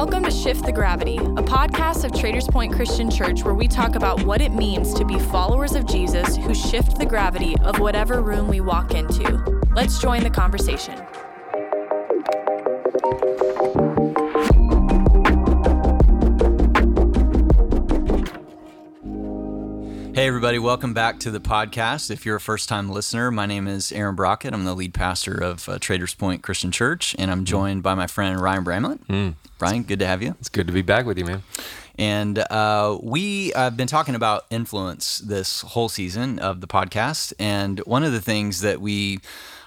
Welcome to Shift the Gravity, a podcast of Traders Point Christian Church where we talk about what it means to be followers of Jesus who shift the gravity of whatever room we walk into. Let's join the conversation. Everybody, welcome back to the podcast. If you're a first time listener, my name is Aaron Brockett. I'm the lead pastor of uh, Traders Point Christian Church, and I'm joined by my friend Ryan Bramlett. Mm. Ryan, good to have you. It's good to be back with you, man. And uh, we have been talking about influence this whole season of the podcast. And one of the things that we,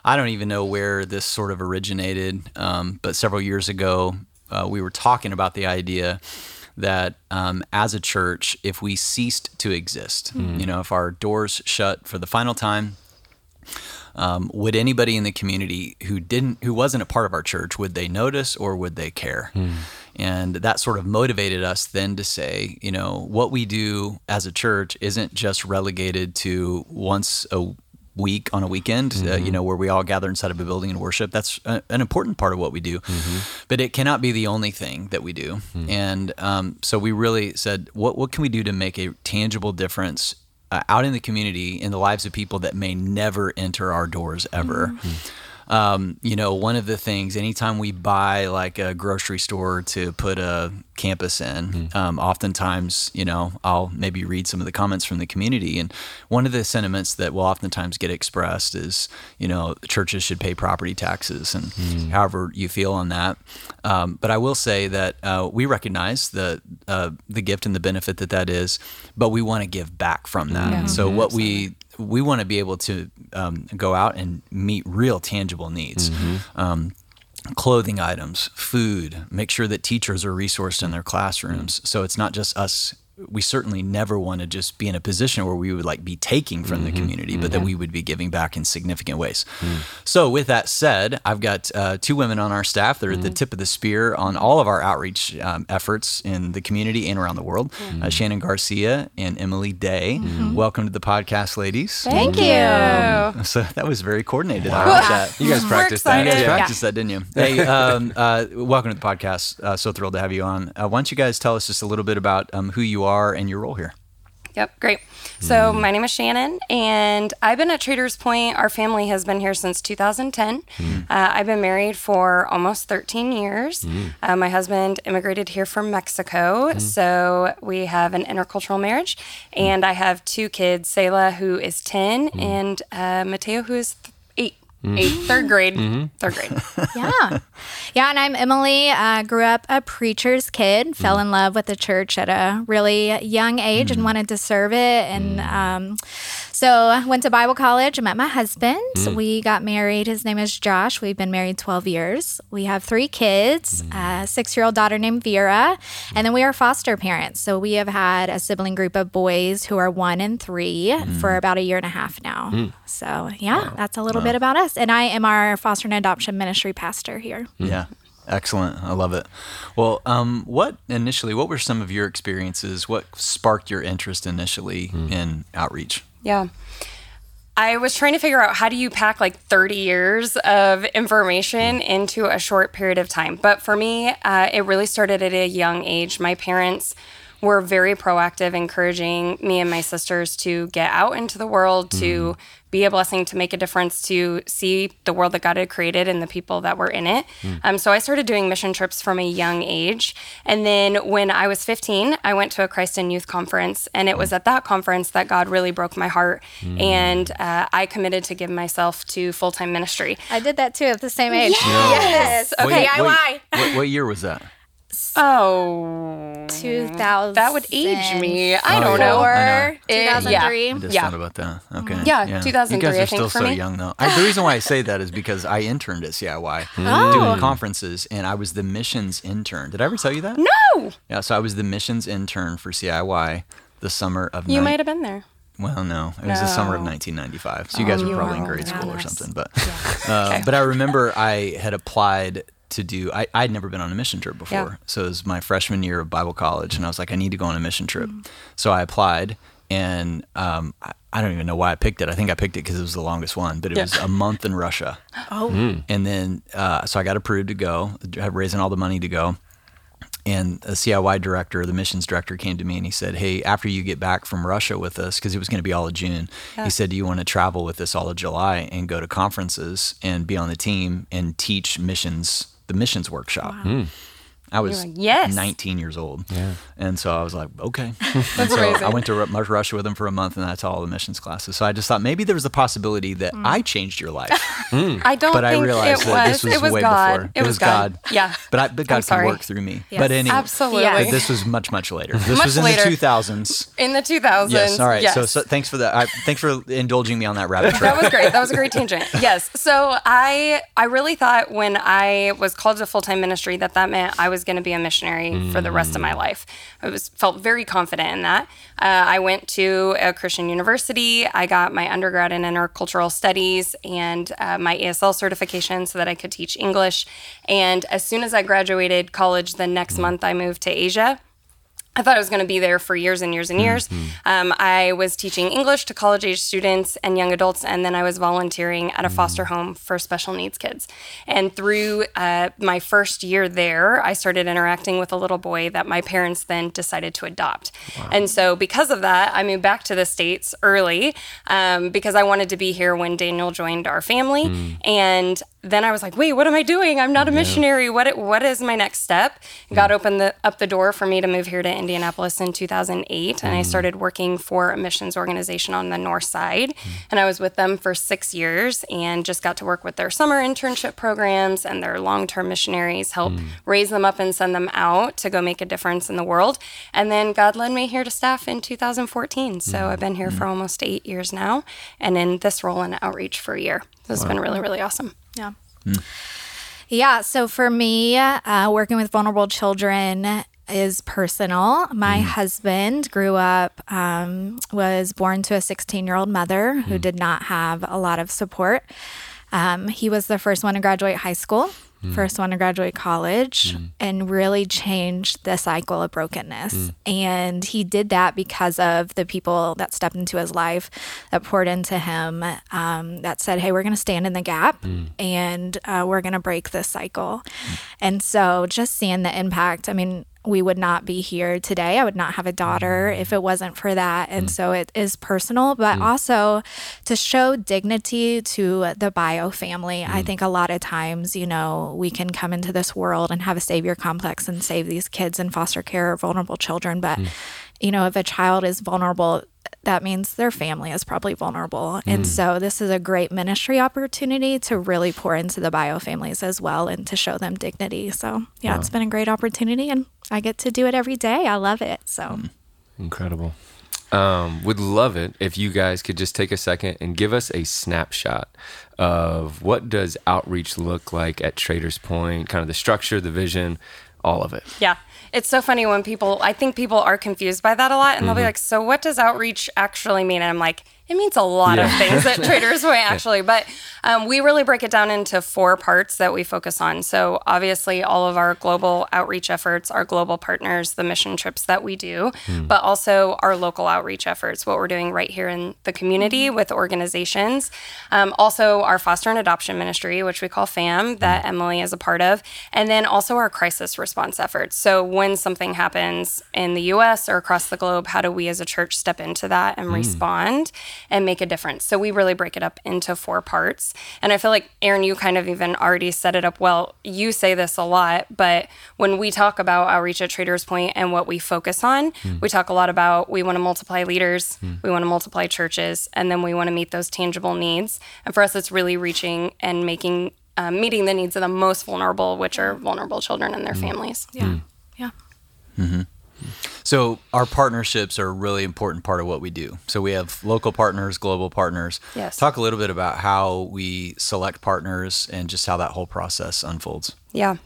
I don't even know where this sort of originated, um, but several years ago, uh, we were talking about the idea that um, as a church, if we ceased to exist, mm. you know, if our doors shut for the final time, um, would anybody in the community who didn't, who wasn't a part of our church, would they notice or would they care? Mm. And that sort of motivated us then to say, you know, what we do as a church isn't just relegated to once a week on a weekend, mm-hmm. uh, you mm-hmm. know, where we all gather inside of a building and worship. That's a, an important part of what we do, mm-hmm. but it cannot be the only thing that we do. Mm-hmm. And um, so we really said, what what can we do to make a tangible difference uh, out in the community in the lives of people that may never enter our doors ever? Mm-hmm um, you know, one of the things, anytime we buy like a grocery store to put a campus in, mm. um, oftentimes, you know, I'll maybe read some of the comments from the community. And one of the sentiments that will oftentimes get expressed is, you know, churches should pay property taxes and mm. however you feel on that. Um, but I will say that uh, we recognize the, uh, the gift and the benefit that that is, but we want to give back from that. Yeah. So what we we want to be able to um, go out and meet real tangible needs. Mm-hmm. Um, clothing items, food, make sure that teachers are resourced in their classrooms. Mm-hmm. So it's not just us we certainly never want to just be in a position where we would like be taking from mm-hmm, the community, but mm-hmm. that we would be giving back in significant ways. Mm. So, with that said, I've got uh, two women on our staff that are mm-hmm. at the mm-hmm. tip of the spear on all of our outreach um, efforts in the community and around the world. Uh, Shannon Garcia and Emily Day. Mm-hmm. Welcome to the podcast, ladies. Thank you. So that was very coordinated. Wow. I like that. You guys practiced that. You guys practiced yeah. that, didn't you? Hey, um, uh, welcome to the podcast. Uh, so thrilled to have you on. Uh, why don't you guys tell us just a little bit about um, who you are and your role here. Yep, great. So, mm. my name is Shannon, and I've been at Traders Point. Our family has been here since 2010. Mm. Uh, I've been married for almost 13 years. Mm. Uh, my husband immigrated here from Mexico, mm. so we have an intercultural marriage. Mm. And I have two kids Selah, who is 10, mm. and uh, Mateo, who is Mm-hmm. Eighth, third grade, mm-hmm. third grade. yeah, yeah. And I'm Emily. Uh, grew up a preacher's kid. Mm-hmm. Fell in love with the church at a really young age and mm-hmm. wanted to serve it. And um, so went to Bible college. Met my husband. Mm. We got married. His name is Josh. We've been married 12 years. We have three kids. Mm. A six-year-old daughter named Vera, and then we are foster parents. So we have had a sibling group of boys who are one and three mm. for about a year and a half now. So yeah, wow. that's a little wow. bit about us and I am our foster and adoption ministry pastor here. Yeah. Excellent. I love it. Well, um, what initially, what were some of your experiences? What sparked your interest initially mm. in outreach? Yeah. I was trying to figure out how do you pack like 30 years of information mm. into a short period of time. But for me, uh, it really started at a young age. My parents were very proactive, encouraging me and my sisters to get out into the world, mm. to be a blessing, to make a difference, to see the world that God had created and the people that were in it. Mm. Um, so I started doing mission trips from a young age. And then when I was 15, I went to a Christ in Youth conference. And it was at that conference that God really broke my heart. Mm. And uh, I committed to give myself to full time ministry. I did that too at the same age. Yes. yes. Okay, what, what, what year was that? Oh, 2000. That would age me. I don't know. I know. 2003. I just yeah. thought about that. Okay. Yeah, yeah. 2003. You guys are still so me. young, though. I, the reason why I say that is because I interned at CIY oh. doing conferences, and I was the missions intern. Did I ever tell you that? No. Yeah, so I was the missions intern for CIY the summer of. You might have been there. Well, no, it was no. the summer of 1995. So you guys oh, were probably in grade school or something. But, yeah. uh, okay. but I remember I had applied to do I, I'd never been on a mission trip before. Yeah. So it was my freshman year of Bible college and I was like, I need to go on a mission trip. Mm-hmm. So I applied and um, I, I, don't even know why I picked it. I think I picked it because it was the longest one, but it yeah. was a month in Russia. Oh. Mm. And then uh, so I got approved to go, raising all the money to go. and a CIY director, the missions director, came to me and he said, "Hey, after you get back from Russia with us, because it was going to be all of June, he said, do you want to travel with us all of July and go to conferences and be on the team and teach missions, the missions workshop?" Hmm. I was like, "Yes." 19 years old, and so I was like, "Okay." That's and so amazing. I went to Ru- Russia with him for a month, and I taught all the missions classes. So I just thought maybe there was a possibility that hmm. I changed your life. Hmm. I don't but I realized it that was. this was, it was way God. before. It, was God. Yeah. But I, but God can work through me. Yes. But anyway, Absolutely. But this was much much later. This Much was in later. the 2000s. In the 2000s. Yes. All right. Yes. So, so thanks for that. I, thanks for indulging me on that rabbit trail. that was great. That was a great tangent. Yes. So I I really thought when I was called to full time ministry that that meant I was going to be a missionary for the rest of my life. I was felt very confident in that. Uh, I went to a Christian university. I got my undergrad in intercultural studies and uh, my ESL certification so that I could teach English. And as soon as I graduated college, the next month I moved to Asia. I thought I was going to be there for years and years and years. Um, I was teaching English to college age students and young adults, and then I was volunteering at a foster home for special needs kids. And through uh, my first year there, I started interacting with a little boy that my parents then decided to adopt. And so, because of that, I moved back to the States early um, because I wanted to be here when Daniel joined our family. And then I was like, wait, what am I doing? I'm not a missionary. What what is my next step? Mm. God opened the, up the door for me to move here to Indianapolis in 2008, and I mm. started working for a missions organization on the north side. Mm. And I was with them for six years, and just got to work with their summer internship programs and their long term missionaries, help raise them up and send them out to go make a difference in the world. And then God led me here to staff in 2014. So I've been here for almost eight years now, and in this role in outreach for a year. So it's been really really awesome. Yeah. Yeah. So for me, uh, working with vulnerable children is personal. My husband grew up, um, was born to a 16 year old mother who did not have a lot of support. Um, he was the first one to graduate high school, first one to graduate college, and really change the cycle of brokenness. And he did that because of the people that stepped into his life, that poured into him, um, that said, Hey, we're going to stand in the gap and uh, we're going to break this cycle. And so just seeing the impact, I mean, we would not be here today. I would not have a daughter mm. if it wasn't for that. And mm. so it is personal, but mm. also to show dignity to the bio family. I think a lot of times, you know, we can come into this world and have a savior complex and save these kids in foster care or vulnerable children. But, you know, if a child is vulnerable, that means their family is probably vulnerable. And so this is a great ministry opportunity to really pour into the bio families as well and to show them dignity. So, yeah, it's been a great opportunity and I get to do it every day. I love it. So, Incredible. Um, would love it if you guys could just take a second and give us a snapshot of what does outreach look like at Traders Point, kind of the structure, the vision, all of it. Yeah. It's so funny when people, I think people are confused by that a lot and they'll be mm-hmm. like, so what does outreach actually mean? And I'm like, it means a lot of things at Traders Point, actually. But um, we really break it down into four parts that we focus on. So, obviously, all of our global outreach efforts, our global partners, the mission trips that we do, but also our local outreach efforts, what we're doing right here in the community with organizations. Um, also, our foster and adoption ministry, which we call FAM, that Emily is a part of. And then also our crisis response efforts. So, when something happens in the US or across the globe, how do we as a church step into that and respond and make a difference? So, we really break it up into four parts. And I feel like, Aaron, you kind of even already set it up well. You say this a lot, but when we talk about outreach at Traders Point and what we focus on, hmm. we talk a lot about we want to multiply leaders, hmm. we want to multiply churches, and then we want to meet those tangible needs. And for us, it's really reaching and making um, meeting the needs of the most vulnerable, which are vulnerable children and their hmm. families. yeah. Yeah. Mm-hmm. So our partnerships are a really important part of what we do. So we have local partners, global partners. Yes. Talk a little bit about how we select partners and just how that whole process unfolds. Yeah.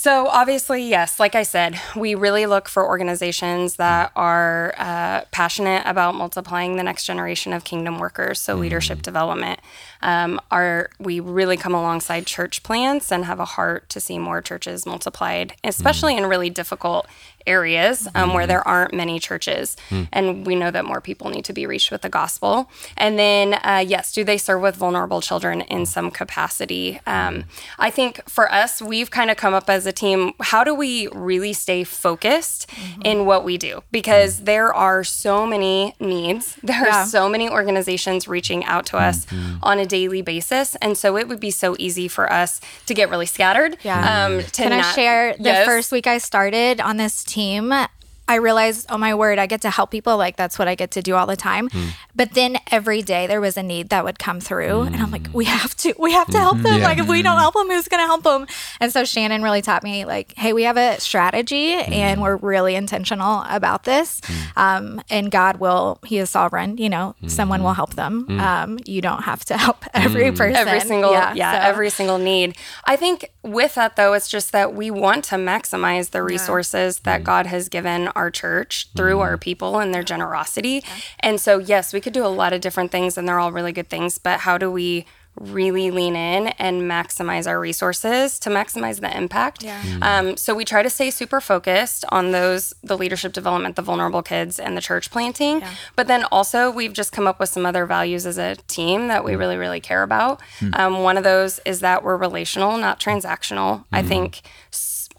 So, obviously, yes, like I said, we really look for organizations that are uh, passionate about multiplying the next generation of kingdom workers, so leadership development. Um, are we really come alongside church plants and have a heart to see more churches multiplied, especially in really difficult areas um, where there aren't many churches. And we know that more people need to be reached with the gospel. And then, uh, yes, do they serve with vulnerable children in some capacity? Um, I think for us, we've kind of come up as a team. How do we really stay focused in what we do? Because there are so many needs, there Yeah. are so many organizations reaching out to us on a daily basis. And so it would be so easy for us to get really scattered. Yeah. Um, to Can I share the Yes. first week I started on this team? team I realized, oh my word, I get to help people. Like that's what I get to do all the time. Hmm. But then every day there was a need that would come through, and I'm like, hmm. we have to, we have to help hmm. them. Yeah. Like if we don't help them, who's gonna help them? And so Shannon really taught me, like, hey, we have a strategy, and we're really intentional about this. Um, and God will, He is sovereign. You know, someone will help them. Um, you don't have to help every person. every single yeah, so- every single need i think with that though it's just that we want to maximize the resources that god has given our church through our mm-hmm. people and their generosity and so yes we could do a lot of different things and they're all really good things but how do we really lean in and maximize our resources to maximize the impact. Yeah. Mm-hmm. Um, so we try to stay super focused on those the leadership development, the vulnerable kids, and the church planting. But then also we've just come up with some other values as a team that we mm. really really care about. Hmm. Um, one of those is that we're relational, not transactional. I mm-hmm. think.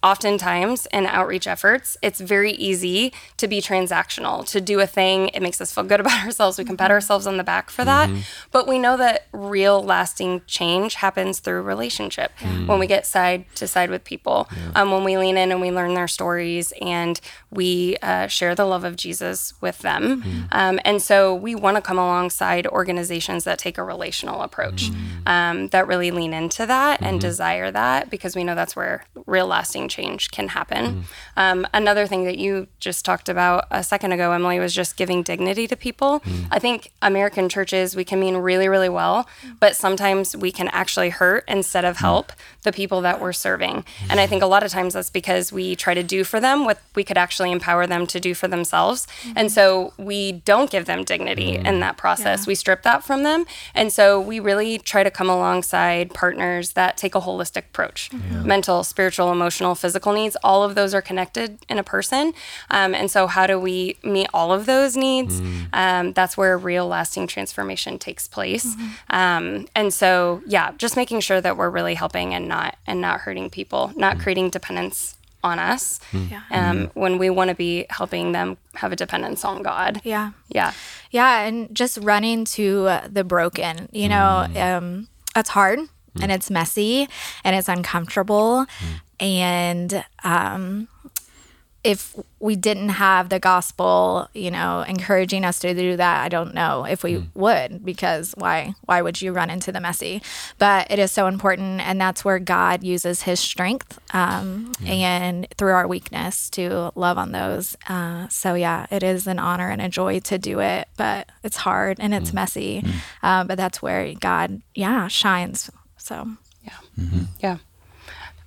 Oftentimes in outreach efforts, it's very easy to be transactional, to do a thing. It makes us feel good about ourselves. We can pat ourselves on the back for that. But we know that real lasting change happens through relationship when we get side to side with people, um, when we lean in and we learn their stories and we uh, share the love of Jesus with them. Um, and so we want to come alongside organizations that take a relational approach, um, that really lean into that and desire that because we know that's where real lasting change can happen. Mm-hmm. Um, another thing that you just talked about a second ago, Emily, was just giving dignity to people. Mm-hmm. I think American churches, we can mean really, really well, but sometimes we can actually hurt instead of mm-hmm. help the people that we're serving. And I think a lot of times that's because we try to do for them what we could actually empower them to do for themselves. And so we don't give them dignity in that process. We strip that from them. And so we really try to come alongside partners that take a holistic approach mental, spiritual, emotional, physical needs. All of those are connected in a person. Um, and so, how do we meet all of those needs? Um, that's where real lasting transformation takes place. Um, and so, yeah, just making sure that we're really helping and not and not hurting people, not creating dependence on us um, when we want to be helping them have a dependence on God. Yeah. Yeah. Yeah, and just running to uh, the broken, you know, um, that's hard and it's messy and it's uncomfortable. And um, if we didn't have the gospel, you know, encouraging us to do that, I don't know if we would because why why would you run into the messy? But it is so important and that's where God uses his strength um, and through our weakness to love on those. Uh, so yeah, it is an honor and a joy to do it, but it's hard and it's messy. Um, but that's where God, yeah, shines. So yeah, Yeah.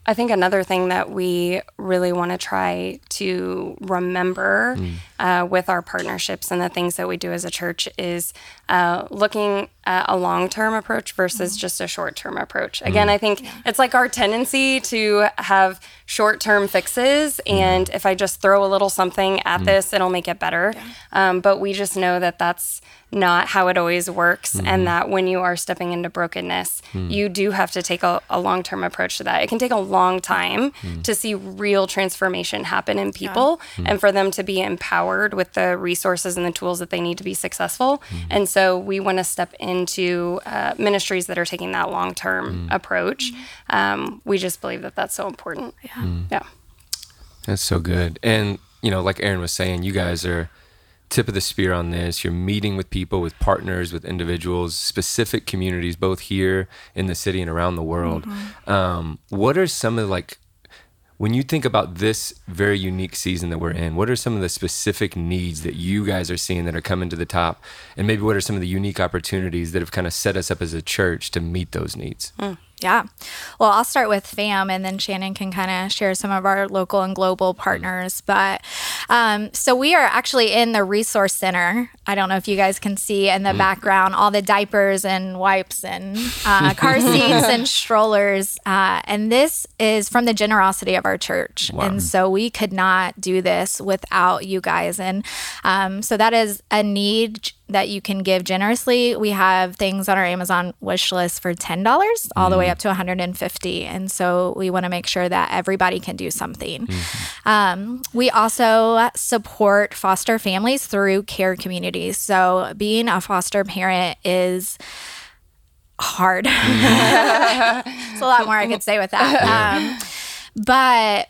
I think another thing that we really want to try to remember uh, with our partnerships and the things that we do as a church is uh, looking at a long term approach versus just a short term approach. Again, I think it's like our tendency to have short term fixes. And if I just throw a little something at mm. this, it'll make it better. Um, but we just know that that's not how it always works. And mm-hmm. that when you are stepping into brokenness, mm. you do have to take a, a long term approach to that. It can take a long time mm. to see real transformation happen in people and for them to be empowered with the resources and the tools that they need to be successful. And so we want to step into uh, ministries that are taking that long term approach. Um, we just believe that that's so important. Yeah. Yeah. That's so good. And, you know, like Aaron was saying, you guys are tip of the spear on this. You're meeting with people, with partners, with individuals, specific communities, both here in the city and around the world. Um, what are some of like, when you think about this very unique season that we're in, what are some of the specific needs that you guys are seeing that are coming to the top? And maybe what are some of the unique opportunities that have kind of set us up as a church to meet those needs? Hmm. Yeah. Well, I'll start with FAM and then Shannon can kind of share some of our local and global partners. But um, so we are actually in the resource center. I don't know if you guys can see in the mm. background all the diapers and wipes and uh, car seats and strollers. Uh, and this is from the generosity of our church. Wow. And so we could not do this without you guys. And um, so that is a need that you can give generously. We have things on our Amazon wish list for $10 all the way mm. up to 150 And so we want to make sure that everybody can do something. Mm-hmm. Um, we also support foster families through care communities. So being a foster parent is hard. It's a lot more I could say with that. Um, but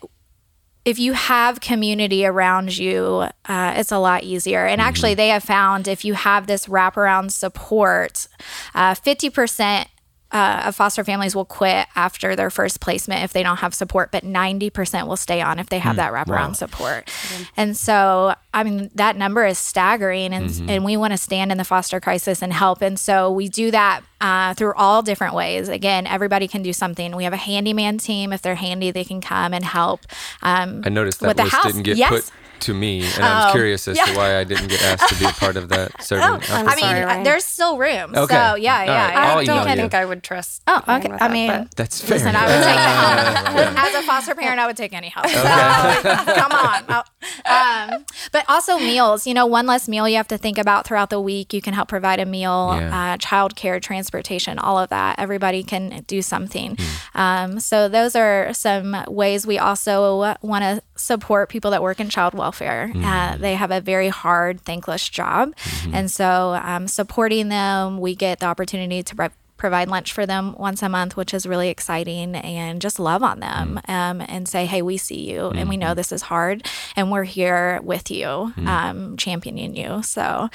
if you have community around you, uh, it's a lot easier. And actually, mm-hmm. they have found if you have this wraparound support, uh, 50% uh, of foster families will quit after their first placement if they don't have support, but 90% will stay on if they have mm, that wraparound wow. support. Mm-hmm. And so, I mean, that number is staggering, and, mm-hmm. and we want to stand in the foster crisis and help. And so, we do that uh, through all different ways. Again, everybody can do something. We have a handyman team. If they're handy, they can come and help. Um, I noticed that list didn't get yes. put to me, and I was um, curious as yeah. to why I didn't get asked to be a part of that serving. oh, I mean, uh, there's still room. Okay. So yeah, yeah. Right. I don't think I would trust. Oh, okay. I mean, that, that's fair. Listen, I would take help. As a foster parent, I would take any help. Okay. So, come on. Um, but also meals. You know, one less meal you have to think about throughout the week. You can help provide a meal, yeah. uh, childcare, transportation, all of that. Everybody can do something. Mm. Um, so those are some ways we also want to support people that work in child welfare. Mm-hmm. Uh, they have a very hard, thankless job. Mm-hmm. And so, um, supporting them, we get the opportunity to provide lunch for them once a month, which is really exciting, and just love on them mm-hmm. um, and say, hey, we see you and we know mm-hmm. this is hard and we're here with you, mm-hmm. um, championing you. So,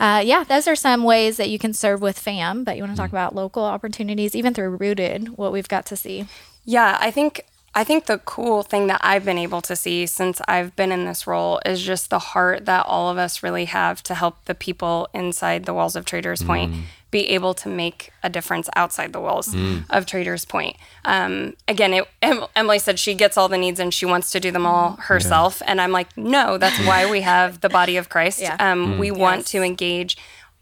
uh, yeah, those are some ways that you can serve with FAM, but you want to talk mm. about local opportunities, even through Rooted, what we've got to see. Yeah, I think I think the cool thing that I've been able to see since I've been in this role is just the heart that all of us really have to help the people inside the walls of Traders Point mm. be able to make a difference outside the walls mm. of Traders Point. Um, again, it, Emily said she gets all the needs and she wants to do them all herself. Yeah. And I'm like, no, that's why we have the body of Christ. Yeah. Um, mm. We yes. want to engage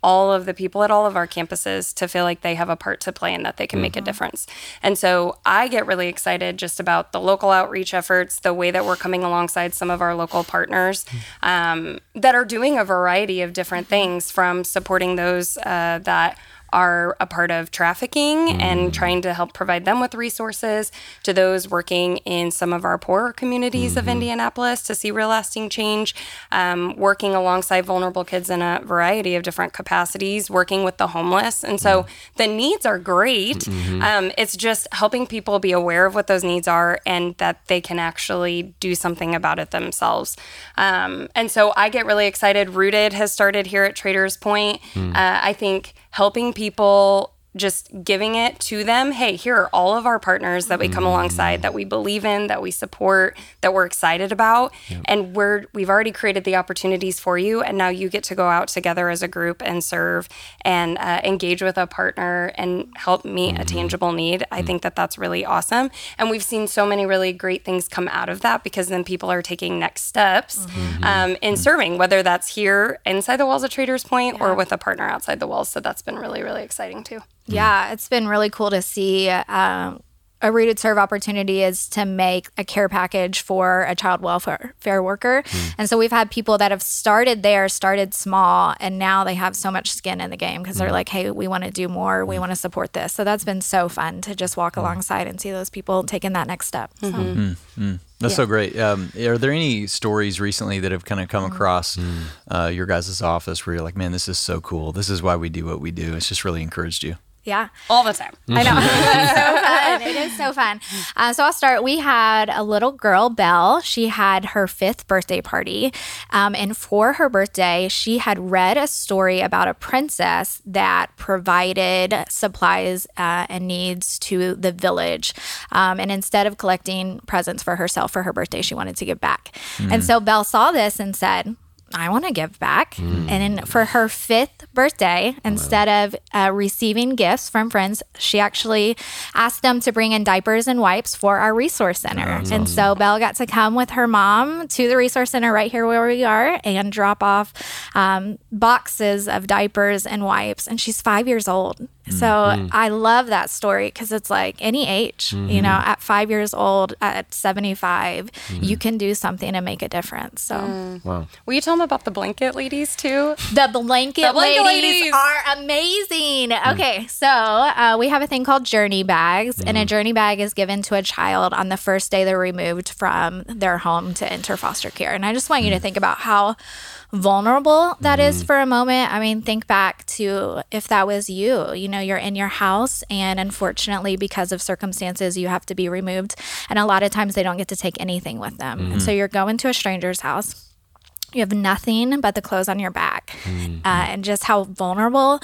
all of the people at all of our campuses to feel like they have a part to play and that they can mm-hmm. make a mm-hmm. difference. And so I get really excited just about the local outreach efforts, the way that we're coming alongside some of our local partners um, that are doing a variety of different things from supporting those uh, that are a part of trafficking mm. and trying to help provide them with resources to those working in some of our poorer communities mm-hmm. of Indianapolis to see real lasting change, um, working alongside vulnerable kids in a variety of different capacities, working with the homeless. And so mm. the needs are great. Mm-hmm. Um, it's just helping people be aware of what those needs are and that they can actually do something about it themselves. Um, and so I get really excited. Rooted has started here at Traders Point. Mm. Uh, I think helping people just giving it to them hey here are all of our partners that we come alongside that we believe in that we support that we're excited about yep. and we're we've already created the opportunities for you and now you get to go out together as a group and serve and uh, engage with a partner and help meet mm-hmm. a tangible need i mm-hmm. think that that's really awesome and we've seen so many really great things come out of that because then people are taking next steps mm-hmm. um, in mm-hmm. serving whether that's here inside the walls of traders point yeah. or with a partner outside the walls so that's been really really exciting too yeah, it's been really cool to see. Um, a rooted serve opportunity is to make a care package for a child welfare worker. Mm. And so we've had people that have started there, started small, and now they have so much skin in the game because mm. they're hmm. like, hey, we want to do more. We hmm. want to support this. So that's been so fun to just walk mm. alongside and see those people taking that next step. So. Mm-hmm. Hmm. That's yeah. so great. Um, are there any stories recently that have kind of come across uh, your guys' office where you're like, man, this is so cool. This is why we do what we do. It's just really encouraged you. Yeah. All the time. I know. it's so fun. It is so fun. Uh, so I'll start. We had a little girl, Belle. She had her fifth birthday party. Um, and for her birthday, she had read a story about a princess that provided supplies uh, and needs to the village. Um, and instead of collecting presents for herself for her birthday, she wanted to give back. Mm-hmm. And so Belle saw this and said, I want to give back. And then for her fifth birthday, instead of uh, receiving gifts from friends, she actually asked them to bring in diapers and wipes for our resource center. and so Belle got to come with her mom to the resource center right here where we are and drop off um, boxes of diapers and wipes. And she's five years old. So mm-hmm. I love that story because it's like any age, you know, mm-hmm. at five years old, at 75, you mm-hmm. can do something and make a difference. So mm. Wow. Will you tell them about the blanket ladies too? the blanket, The blanket ladies, ladies. are amazing. Mm. Okay, so uh, we have a thing called journey bags, and a journey bag is given to a child on the first day they're removed from their home to enter foster care. And I just want you to mm. think about how vulnerable that is for a moment. I mean, think back to if that was you. You know, you're in your house, and unfortunately, because of circumstances, you have to be removed. And a lot of times, they don't get to take anything with them. And so you're going to a stranger's house. You have nothing but the clothes on your back uh, and just how vulnerable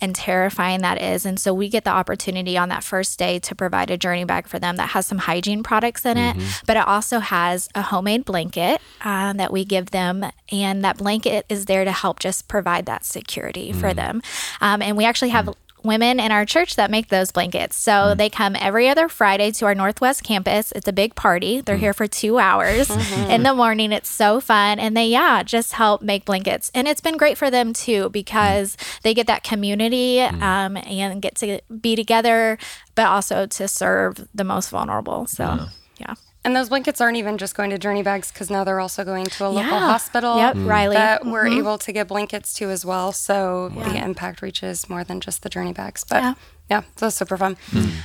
and terrifying that is. And so we get the opportunity on that first day to provide a journey bag for them that has some hygiene products in it but it also has a homemade blanket uh, that we give them and that blanket is there to help just provide that security for them. Um, and we actually have women in our church that make those blankets. So mm. they come every other Friday to our Northwest campus. It's a big party. They're mm. here for two hours mm-hmm. in the morning. It's so fun. And they, yeah, just help make blankets. And it's been great for them too mm. because they get that community um, and get to be together, but also to serve the most vulnerable. So, yeah. And those blankets aren't even just going to Journey Bags because now they're also going to a local Yeah. hospital. Yep, Mm. Riley. That we're able to get blankets to as well. So the impact reaches more than just the Journey Bags. But Yeah. Yeah, that's super fun.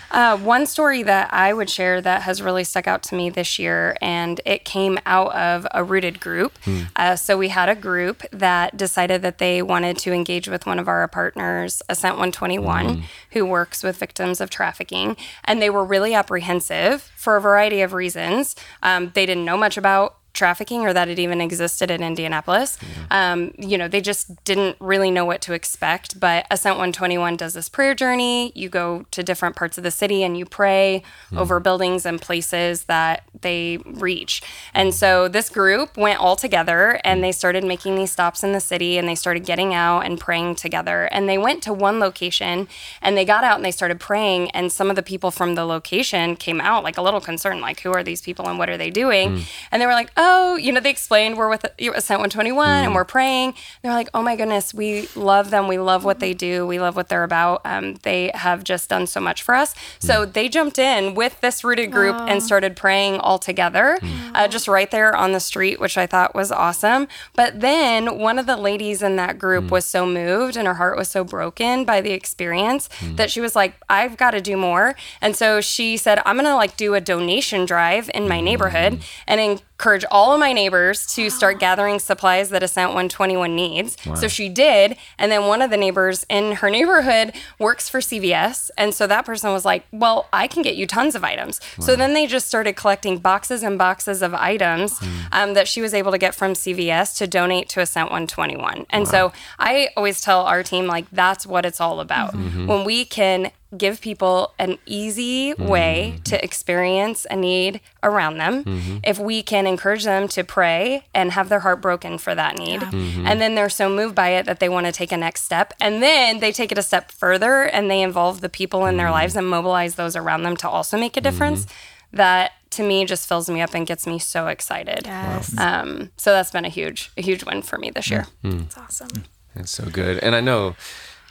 Uh, one story that I would share that has really stuck out to me this year, and it came out of a rooted group. Uh, so we had a group that decided that they wanted to engage with one of our partners, Ascent 121, who works with victims of trafficking, and they were really apprehensive for a variety of reasons. Um, they didn't know much about trafficking or that it even existed in Indianapolis. Um, you know, they just didn't really know what to expect. But Ascent 121 does this prayer journey. You go to different parts of the city and you pray over buildings and places that they reach. And so this group went all together and they started making these stops in the city and they started getting out and praying together. And they went to one location and they got out and they started praying. And some of the people from the location came out like a little concerned, like, who are these people and what are they doing? And they were like, oh, Oh, you know, they explained we're with Ascent 121 and mm. we're praying. They're like, oh my goodness, we love them. We love what they do. We love what they're about. Um, they have just done so much for us. So mm. they jumped in with this rooted group and started praying all together, mm. uh, just right there on the street, which I thought was awesome. But then one of the ladies in that group was so moved and her heart was so broken by the experience that she was like, I've got to do more. And so she said, I'm going to like do a donation drive in my neighborhood and encourage all of my neighbors to start gathering supplies that Ascent 121 needs. So she did. And then one of the neighbors in her neighborhood works for CVS. And so that person was like, Well, I can get you tons of items. So then they just started collecting boxes and boxes of items um, that she was able to get from CVS to donate to Ascent 121. And so I always tell our team, like, that's what it's all about. When we can give people an easy way mm-hmm. to experience a need around them. Mm-hmm. If we can encourage them to pray and have their heart broken for that need, mm-hmm. and then they're so moved by it that they want to take a next step, and then they take it a step further and they involve the people in their lives and mobilize those around them to also make a difference. That to me just fills me up and gets me so excited. Yes. Um, so that's been a huge, a huge win for me this year. That's awesome. That's so good. And I know,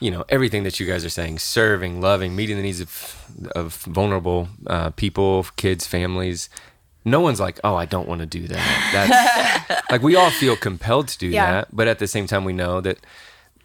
you know, everything that you guys are saying, serving, loving, meeting the needs of, of vulnerable uh, people, kids, families. No one's like, oh, I don't want to do that. That's like we all feel compelled to do Yeah. that, but at the same time, we know that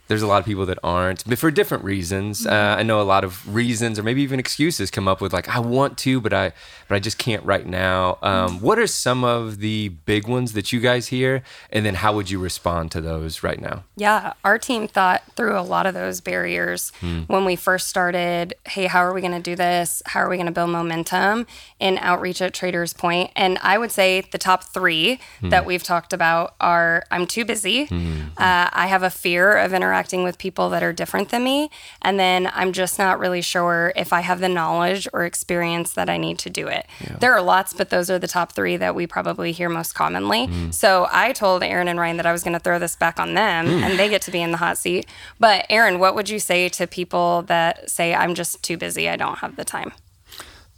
there's a lot of people that aren't, but for different reasons. Uh, I know a lot of reasons, or maybe even excuses, come up with like, I want to, but I, but I just can't right now. Um, what are some of the big ones that you guys hear, and then how would you respond to those right now? Yeah, our team thought through a lot of those barriers when we first started. Hey, how are we going to do this? How are we going to build momentum in outreach at Traders Point? And I would say the top three that we've talked about are I'm too busy. Uh, I have a fear of interacting interacting with people that are different than me. And then I'm just not really sure if I have the knowledge or experience that I need to do it. There are lots, but those are the top three that we probably hear most commonly. Mm. So I told Aaron and Ryan that I was going to throw this back on them Mm. and they get to be in the hot seat. But Aaron, what would you say to people that say, I'm just too busy, I don't have the time?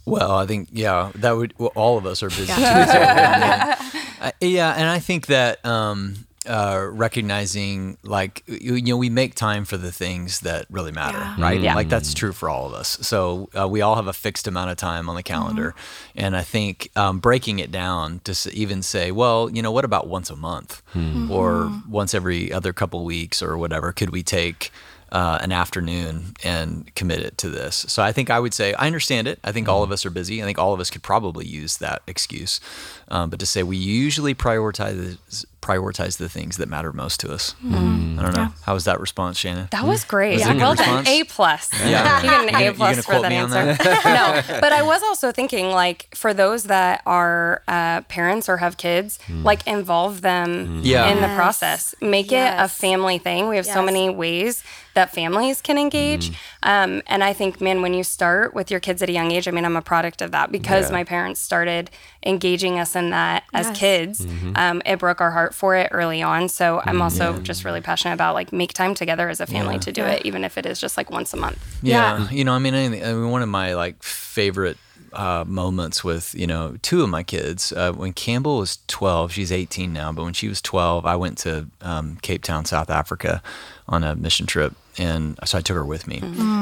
Well, I think yeah, that would well, all of us are busy. yeah. Uh, yeah, and I think that um, uh, recognizing like you, you know we make time for the things that really matter, Yeah. right? Yeah. Like that's true for all of us. So uh, we all have a fixed amount of time on the calendar, and I think um, breaking it down to s- even say, well, you know, what about once a month or once every other couple weeks or whatever? Could we take uh, an afternoon and commit it to this. So I think I would say I understand it. I think all of us are busy. I think all of us could probably use that excuse. Um, but to say we usually prioritize prioritize the things that matter most to us. I don't know. How was that response, Shannon? That was great. Was it a good well done. A plus. Yeah. You get an A plus gonna for that me on answer. no, but I was also thinking like for those that are uh, parents or have kids, like involve them Yeah. in the process. Make it a family thing. We have so many ways that families can engage. Um, and I think, man, when you start with your kids at a young age, I mean, I'm a product of that because Yeah. my parents started engaging us in that as Yes. kids. Um, it broke our heart for it early on. So I'm also just really passionate about like make time together as a family to do it, even if it is just like once a month. Yeah, Yeah. you know, I mean, I, I mean, one of my like favorite uh, moments with you know two of my kids. Uh, when Campbell was twelve, she's eighteen now, but when she was twelve, I went to um, Cape Town, South Africa, on a mission trip, and so I took her with me.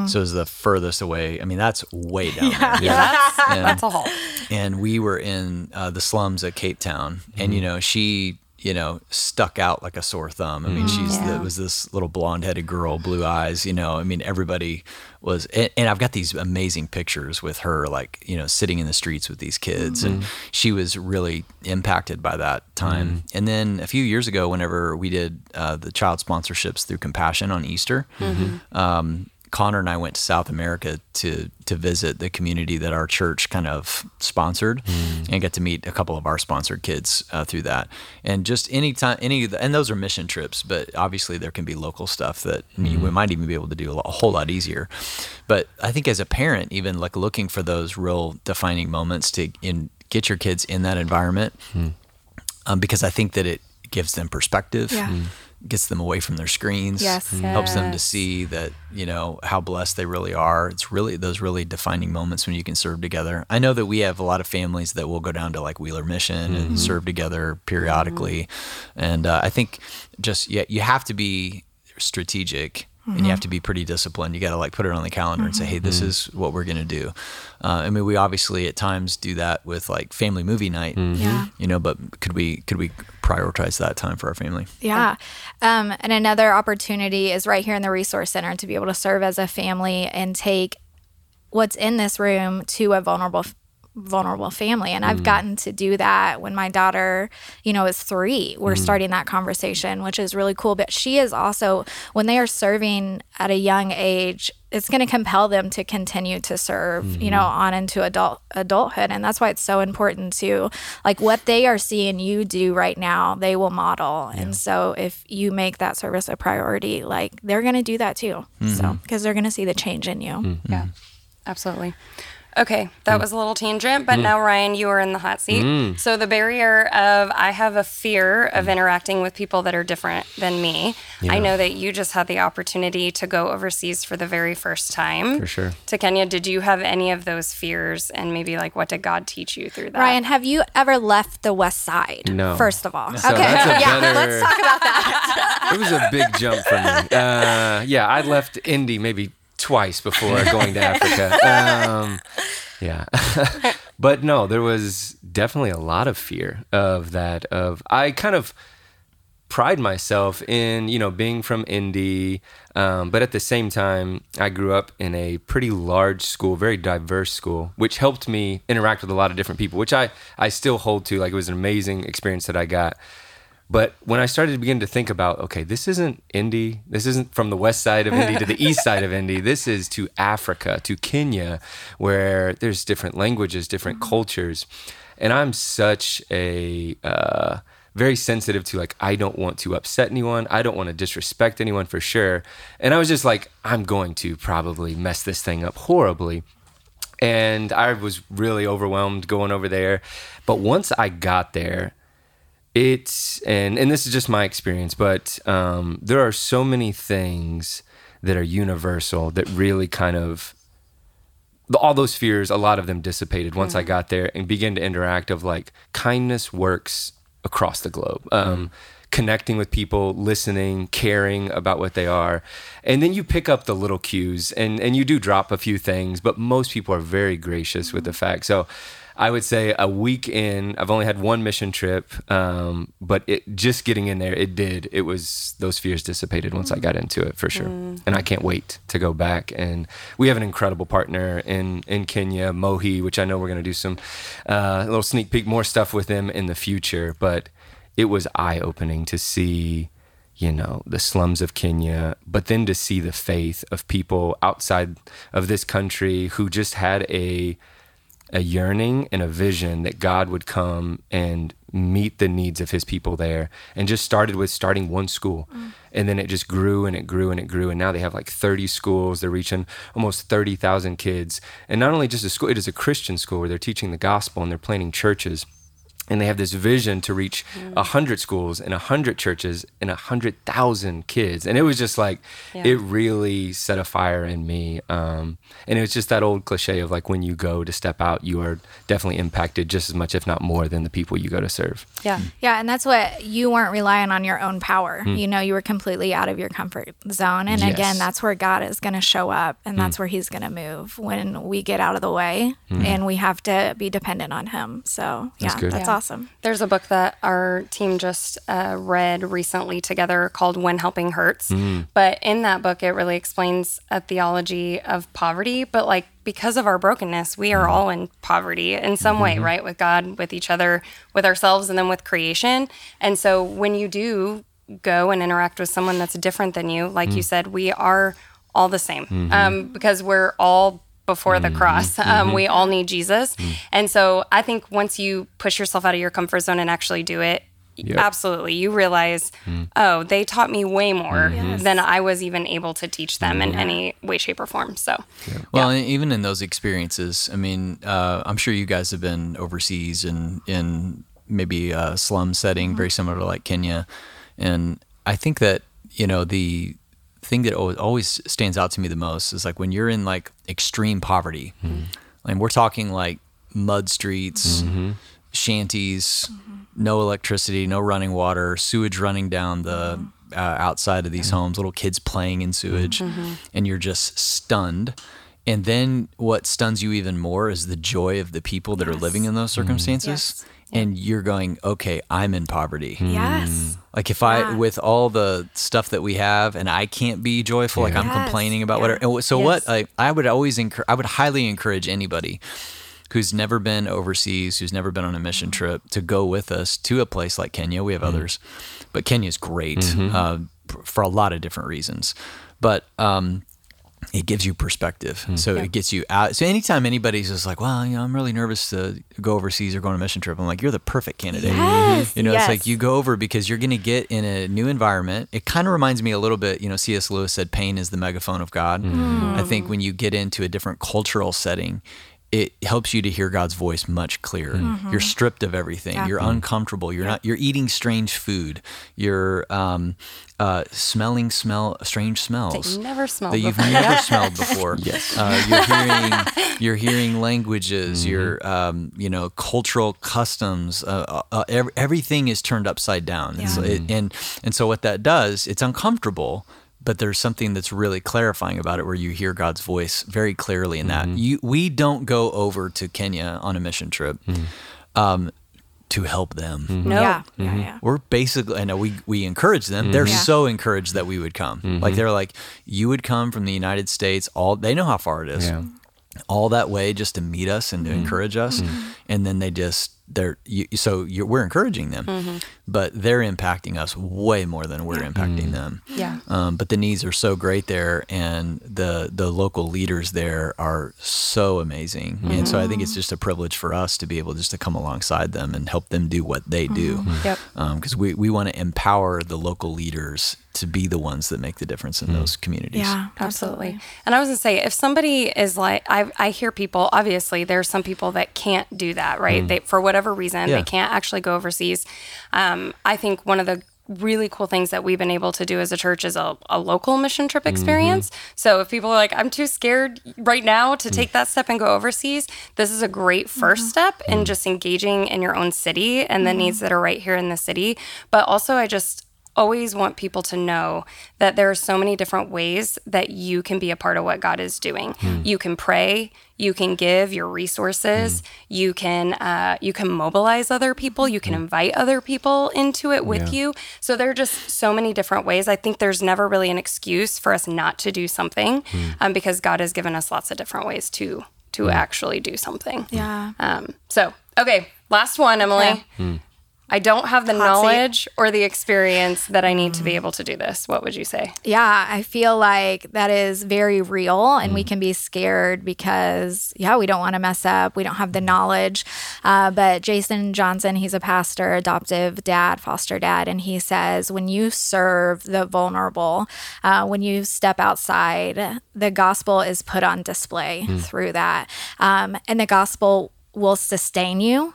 So it was the furthest away. I mean, that's way down there. Yeah, that's, And- that's a haul. and we were in uh, the slums of Cape Town, and you know she you know stuck out like a sore thumb. I mean, she's Yeah. the, was this little blonde-headed girl, blue eyes. You know, I mean, everybody was, and, and I've got these amazing pictures with her, like you know, sitting in the streets with these kids, and she was really impacted by that time. And then a few years ago, whenever we did uh, the child sponsorships through Compassion on Easter. Um, Connor and I went to South America to to visit the community that our church kind of sponsored, and get to meet a couple of our sponsored kids uh, through that. And just any time, any of the, and those are mission trips, but obviously there can be local stuff that you, we might even be able to do a, lot, a whole lot easier. But I think as a parent, even like looking for those real defining moments to in get your kids in that environment, um, because I think that it gives them perspective. Yeah. Gets them away from their screens Yes. helps them to see that you know how blessed they really are. It's really those really defining moments when you can serve together. I know that we have a lot of families that will go down to like wheeler mission and serve together periodically. And uh, i think just yeah you have to be strategic and you have to be pretty disciplined. You got to like put it on the calendar and say hey this is what we're going to do. Uh, i mean we obviously at times do that with like family movie night Yeah. you know but could we could we prioritize that time for our family? Yeah. Um, and another opportunity is right here in the Resource Center to be able to serve as a family and take what's in this room to a vulnerable vulnerable family and I've mm. gotten to do that when my daughter, you know, is 3. We're mm. starting that conversation, which is really cool, but she is also when they are serving at a young age, it's going to compel them to continue to serve, you mm-hmm. know, on into adult adulthood and that's why it's so important to like what they are seeing you do right now, they will model. And so if you make that service a priority, like they're going to do that too. So mm-hmm. because they're going to see the change in you. Mm-hmm. Yeah, absolutely. Okay, that mm. was a little tangent, but mm. now Ryan, you are in the hot seat. Mm. So the barrier of I have a fear of interacting with people that are different than me. I know that you just had the opportunity to go overseas for the very first time. For sure. To Kenya, did you have any of those fears and maybe like what did God teach you through that? Ryan, have you ever left the West Side? No. First of all, So okay, that's a yeah, better- let's talk about that. it was a big jump for me. Uh, yeah, I left Indy maybe twice before going to Africa. Um, yeah, but no, there was definitely a lot of fear of that. Of I kind of pride myself in you know being from Indy, um, but at the same time, I grew up in a pretty large school, very diverse school, which helped me interact with a lot of different people, which I I still hold to. Like it was an amazing experience that I got. But when I started to begin to think about, okay, this isn't Indy, this isn't from the west side of Indy to the east side of Indy, this is to Africa, to Kenya, where there's different languages, different cultures. And I'm such a uh, very sensitive to like I don't want to upset anyone. I don't want to disrespect anyone for sure. And I was just like I'm going to probably mess this thing up horribly. And I was really overwhelmed going over there. But once I got there, it's and and this is just my experience, but um, there are so many things that are universal that really kind of all those fears, a lot of them dissipated once I got there and began to interact of like kindness works across the globe. Um, Connecting with people, listening, caring about what they are. And then you pick up the little cues and, and you do drop a few things, but most people are very gracious with the fact. So I would say a week in, I've only had one mission trip, um, but it just getting in there, it did. It was those fears dissipated once I got into it for sure, and I can't wait to go back. And we have an incredible partner in in Kenya, Mohi, which I know we're going to do some uh, a little sneak peek more stuff with them in the future. But it was eye opening to see you know the slums of Kenya, but then to see the faith of people outside of this country who just had a a yearning and a vision that God would come and meet the needs of his people there and just started with starting one school. Mm. And then it just grew and it grew and it grew. And now they have like 30 schools. They're reaching almost 30,000 kids. And not only just a school it is a Christian school where they're teaching the gospel and they're planting churches and they have this vision to reach mm. a hundred schools and a hundred churches and a hundred thousand kids and it was just like Yeah. it really set a fire in me um, and it was just that old cliche of like when you go to step out you are definitely impacted just as much if not more than the people you go to serve Yeah. Mm. Yeah, and that's what you weren't relying on your own power. Mm. You know, you were completely out of your comfort zone. And Yes. again, that's where God is going to show up and that's where he's going to move when we get out of the way and we have to be dependent on him. So, yeah, That's good. that's Yeah. awesome. There's a book that our team just uh, read recently together called When Helping Hurts. Hmm. But in that book, it really explains a theology of poverty. But like, because of our brokenness, we are hmm. all in poverty in some way, mm-hmm. right? With God, with each other, with ourselves, and then with creation. And so when you do go and interact with someone that's different than you, like you hmm. said, we are all the same mm-hmm. um, because we're all before the mm-hmm. cross. Um, mm-hmm. we all need Jesus. Mm. And so I think once you push yourself out of your comfort zone and actually do it, Yep. absolutely, you realize, mm. oh, they taught me way more mm-hmm. Yes. than I was even able to teach them in any way, shape, or form. So, Well, and even in those experiences, I mean, uh, I'm sure you guys have been overseas and in maybe a slum setting, very similar to like Kenya, and I think that you know the thing that always stands out to me the most is like when you're in like extreme poverty, mm-hmm. and we're talking like mud streets, mm-hmm. shanties, mm-hmm. no electricity, no running water, sewage running down the uh, outside of these homes, little kids playing in sewage, and you're just stunned. And then what stuns you even more is the joy of the people that are living in those circumstances. Yes. And you're going, okay, I'm in poverty. Yes. Like if I, with all the stuff that we have, and I can't be joyful, like I'm Yes. complaining about Yeah. whatever. So Yes. what? Like I would always encourage, I would highly encourage anybody who's never been overseas, who's never been on a mission trip, to go with us to a place like Kenya. We have others, but Kenya's great uh, for a lot of different reasons. But um, it gives you perspective. Hmm. So it gets you out. So anytime anybody's just like, well, you know, I'm really nervous to go overseas or go on a mission trip, I'm like, you're the perfect candidate. Yes, mm-hmm. You know, it's like you go over because you're going to get in a new environment. It kind of reminds me a little bit, you know, C.S. Lewis said pain is the megaphone of God. Mm-hmm. I think when you get into a different cultural setting, it helps you to hear God's voice much clearer. You're stripped of everything. Yeah. You're uncomfortable. You're not. You're eating strange food. You're um, uh, smelling smell strange smells you never smelled that you've before. never smelled before. Yes, uh, you're hearing you're hearing languages. You're um, you know cultural customs. Uh, uh, ev- everything is turned upside down, and, so it, and and so what that does, it's uncomfortable. But there's something that's really clarifying about it, where you hear God's voice very clearly in that. Mm-hmm. You, we don't go over to Kenya on a mission trip mm-hmm. um, to help them. Mm-hmm. No. Yeah. Yeah. Yeah. We're basically, I know we, we encourage them. They're Yeah. so encouraged that we would come. Like they're like, you would come from the United States. All they know how far it is. Yeah. All that way just to meet us and to encourage us, and then they just they're you, so you, we're encouraging them, Mm-hmm. but they're impacting us way more than we're impacting mm. them. Yeah. Um, but the needs are so great there, and the the local leaders there are so amazing. And so I think it's mm-hmm. just a privilege for us to be able just to come alongside them and help them do what they do. Mm-hmm. Mm. Yep. Um, because we, we want to empower the local leaders to be the ones that make the difference in mm. those communities. Yeah, Absolutely. And I was gonna say, if somebody is like, I, I hear people. Obviously, there's some people that can't do that, right? They for whatever reason Yeah. they can't actually go overseas. Um, I think one of the really cool things that we've been able to do as a church is a, a local mission trip mm-hmm. experience. So if people are like, I'm too scared right now to mm. take that step and go overseas, this is a great mm-hmm. 1st step in mm. just engaging in your own city and the mm-hmm. needs that are right here in the city. But also, I just always want people to know that there are so many different ways that you can be a part of what God is doing. You can pray, you can give your resources, you can uh, you can mobilize other people, you can invite other people into it with you. So there are just so many different ways. I think there's never really an excuse for us not to do something, um, because God has given us lots of different ways to to actually do something. Yeah. Um, so, okay, last one, Emily. I don't have the Hot seat. knowledge or the experience that I need to be able to do this. What would you say? Yeah, I feel like that is very real, and we can be scared because, yeah, we don't want to mess up. We don't have the knowledge. Uh, but Jason Johnson, he's a pastor, adoptive dad, foster dad, and he says when you serve the vulnerable, uh, when you step outside, the gospel is put on display through that. Um, and the gospel will sustain you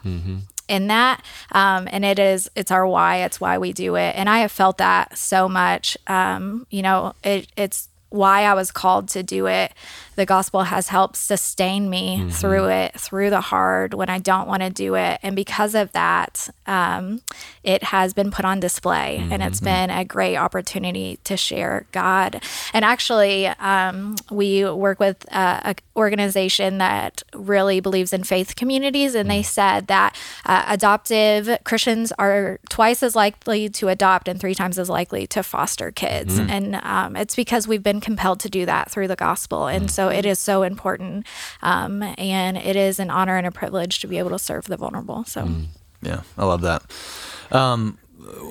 in that um, and it is it's our why it's why we do it. And i have felt that so much. Um, you know it, it's why i was called to do it. The gospel has helped sustain me through it through the hard when i don't want to do it. And because of that um, it has been put on display and it's been a great opportunity to share god. And actually um, we work with uh, a organization that really believes in faith communities and they said that uh, adoptive christians are twice as likely to adopt and three times as likely to foster kids. And um, it's because we've been compelled to do that through the gospel. And so it is so important um, and it is an honor and a privilege to be able to serve the vulnerable. So Yeah, I love that. Um,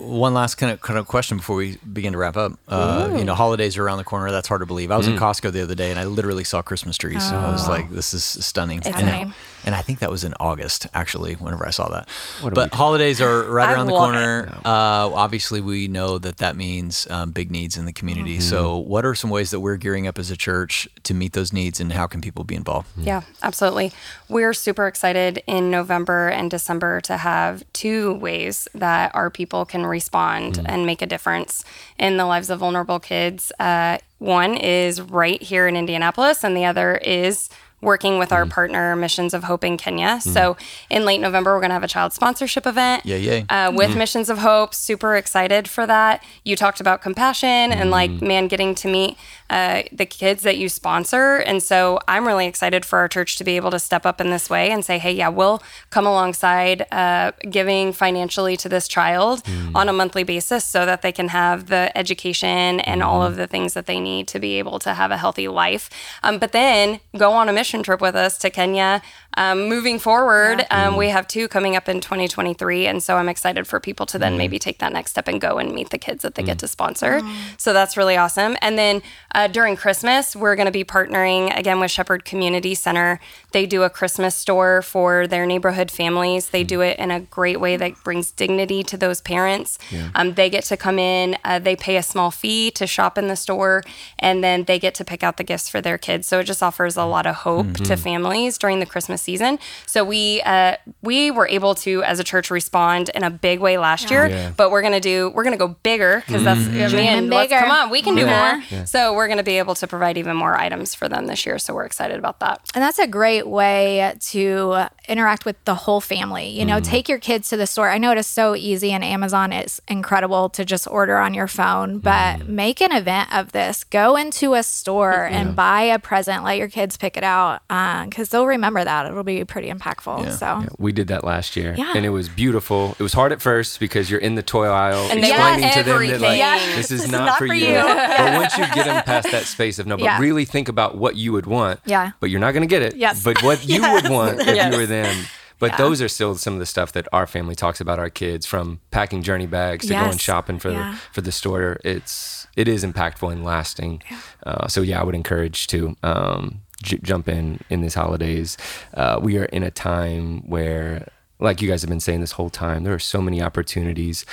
one last kind of kind of question before we begin to wrap up. Uh, you know, holidays are around the corner. That's hard to believe. I was in Costco the other day and I literally saw Christmas trees. I was like, "This is stunning." It's and, nice. and I think that was in August, actually, whenever I saw that. But holidays are right I around the love it. corner. Uh, obviously, we know that that means um, big needs in the community. So, what are some ways that we're gearing up as a church to meet those needs, and how can people be involved? Yeah, absolutely. We're super excited in November and December to have two ways that our people can respond and make a difference in the lives of vulnerable kids. Uh, one is right here in Indianapolis, and the other is working with our partner Missions of Hope in Kenya. So in late November, we're going to have a child sponsorship event Yay, yay. uh, with Missions of Hope. Super excited for that. You talked about compassion and like, man, getting to meet uh, the kids that you sponsor. And so I'm really excited for our church to be able to step up in this way and say, hey, yeah, we'll come alongside uh, giving financially to this child on a monthly basis so that they can have the education and all of the things that they need to be able to have a healthy life. Um, but then go on a mission trip with us to Kenya. Um, moving forward, um, we have two coming up in 2023. And so I'm excited for people to then maybe take that next step and go and meet the kids that they get to sponsor. So that's really awesome. And then uh, during Christmas, we're going to be partnering again with Shepherd Community Center. They do a Christmas store for their neighborhood families. They do it in a great way that brings dignity to those parents. Um, they get to come in, uh, they pay a small fee to shop in the store, and then they get to pick out the gifts for their kids. So it just offers a lot of hope to families during the Christmas season. So we uh, we were able to, as a church, respond in a big way last year. Yeah. But we're gonna do we're gonna go bigger because that's I mean, Dreaming let's- bigger. come on, we can do Yeah. more. So we're gonna be able to provide even more items for them this year. So we're excited about that. And that's a great way to interact with the whole family. You know, mm-hmm. take your kids to the store. I know it is so easy, and Amazon is incredible to just order on your phone, but mm-hmm. make an event of this. Go into a store and buy a present. Let your kids pick it out uh, because they'll remember that. It'll be pretty impactful. So, We did that last year, Yeah. and it was beautiful. It was hard at first because you're in the toy aisle And explaining want to them that like everything. Yes. this is not, for you. But once you get them past that space of no, but Yeah. really think about what you would want. Yeah. But you're not going to get it. Yes. But what you would want if Yes. you were them. But Yeah. those are still some of the stuff that our family talks about our kids from packing journey bags to going shopping for Yeah. the for the store. It's it is impactful and lasting. Uh, so yeah, I would encourage to um, j- jump in in these holidays. Uh, we are in a time where, like you guys have been saying this whole time, there are so many opportunities.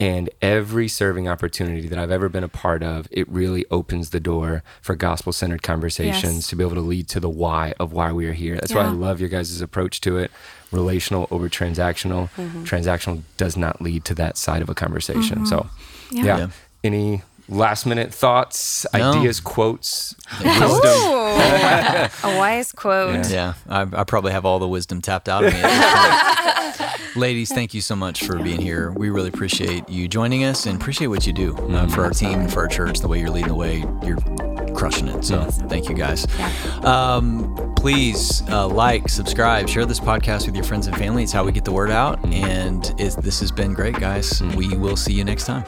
And every serving opportunity that I've ever been a part of, it really opens the door for gospel centered conversations Yes. to be able to lead to the why of why we are here. That's why I love your guys' approach to it relational over transactional. Transactional does not lead to that side of a conversation. So, Yeah. yeah. Yeah. Any last minute thoughts, No. ideas, quotes, wisdom? Ooh, a wise quote. Yeah, I, I probably have all the wisdom tapped out of me. At this point. Ladies, thank you so much for being here. We really appreciate you joining us and appreciate what you do uh, for our team and for our church. The way you're leading the way, you're crushing it. So thank you guys. Um, please uh, like, subscribe, share this podcast with your friends and family. It's how we get the word out. And it, this has been great, guys. We will see you next time.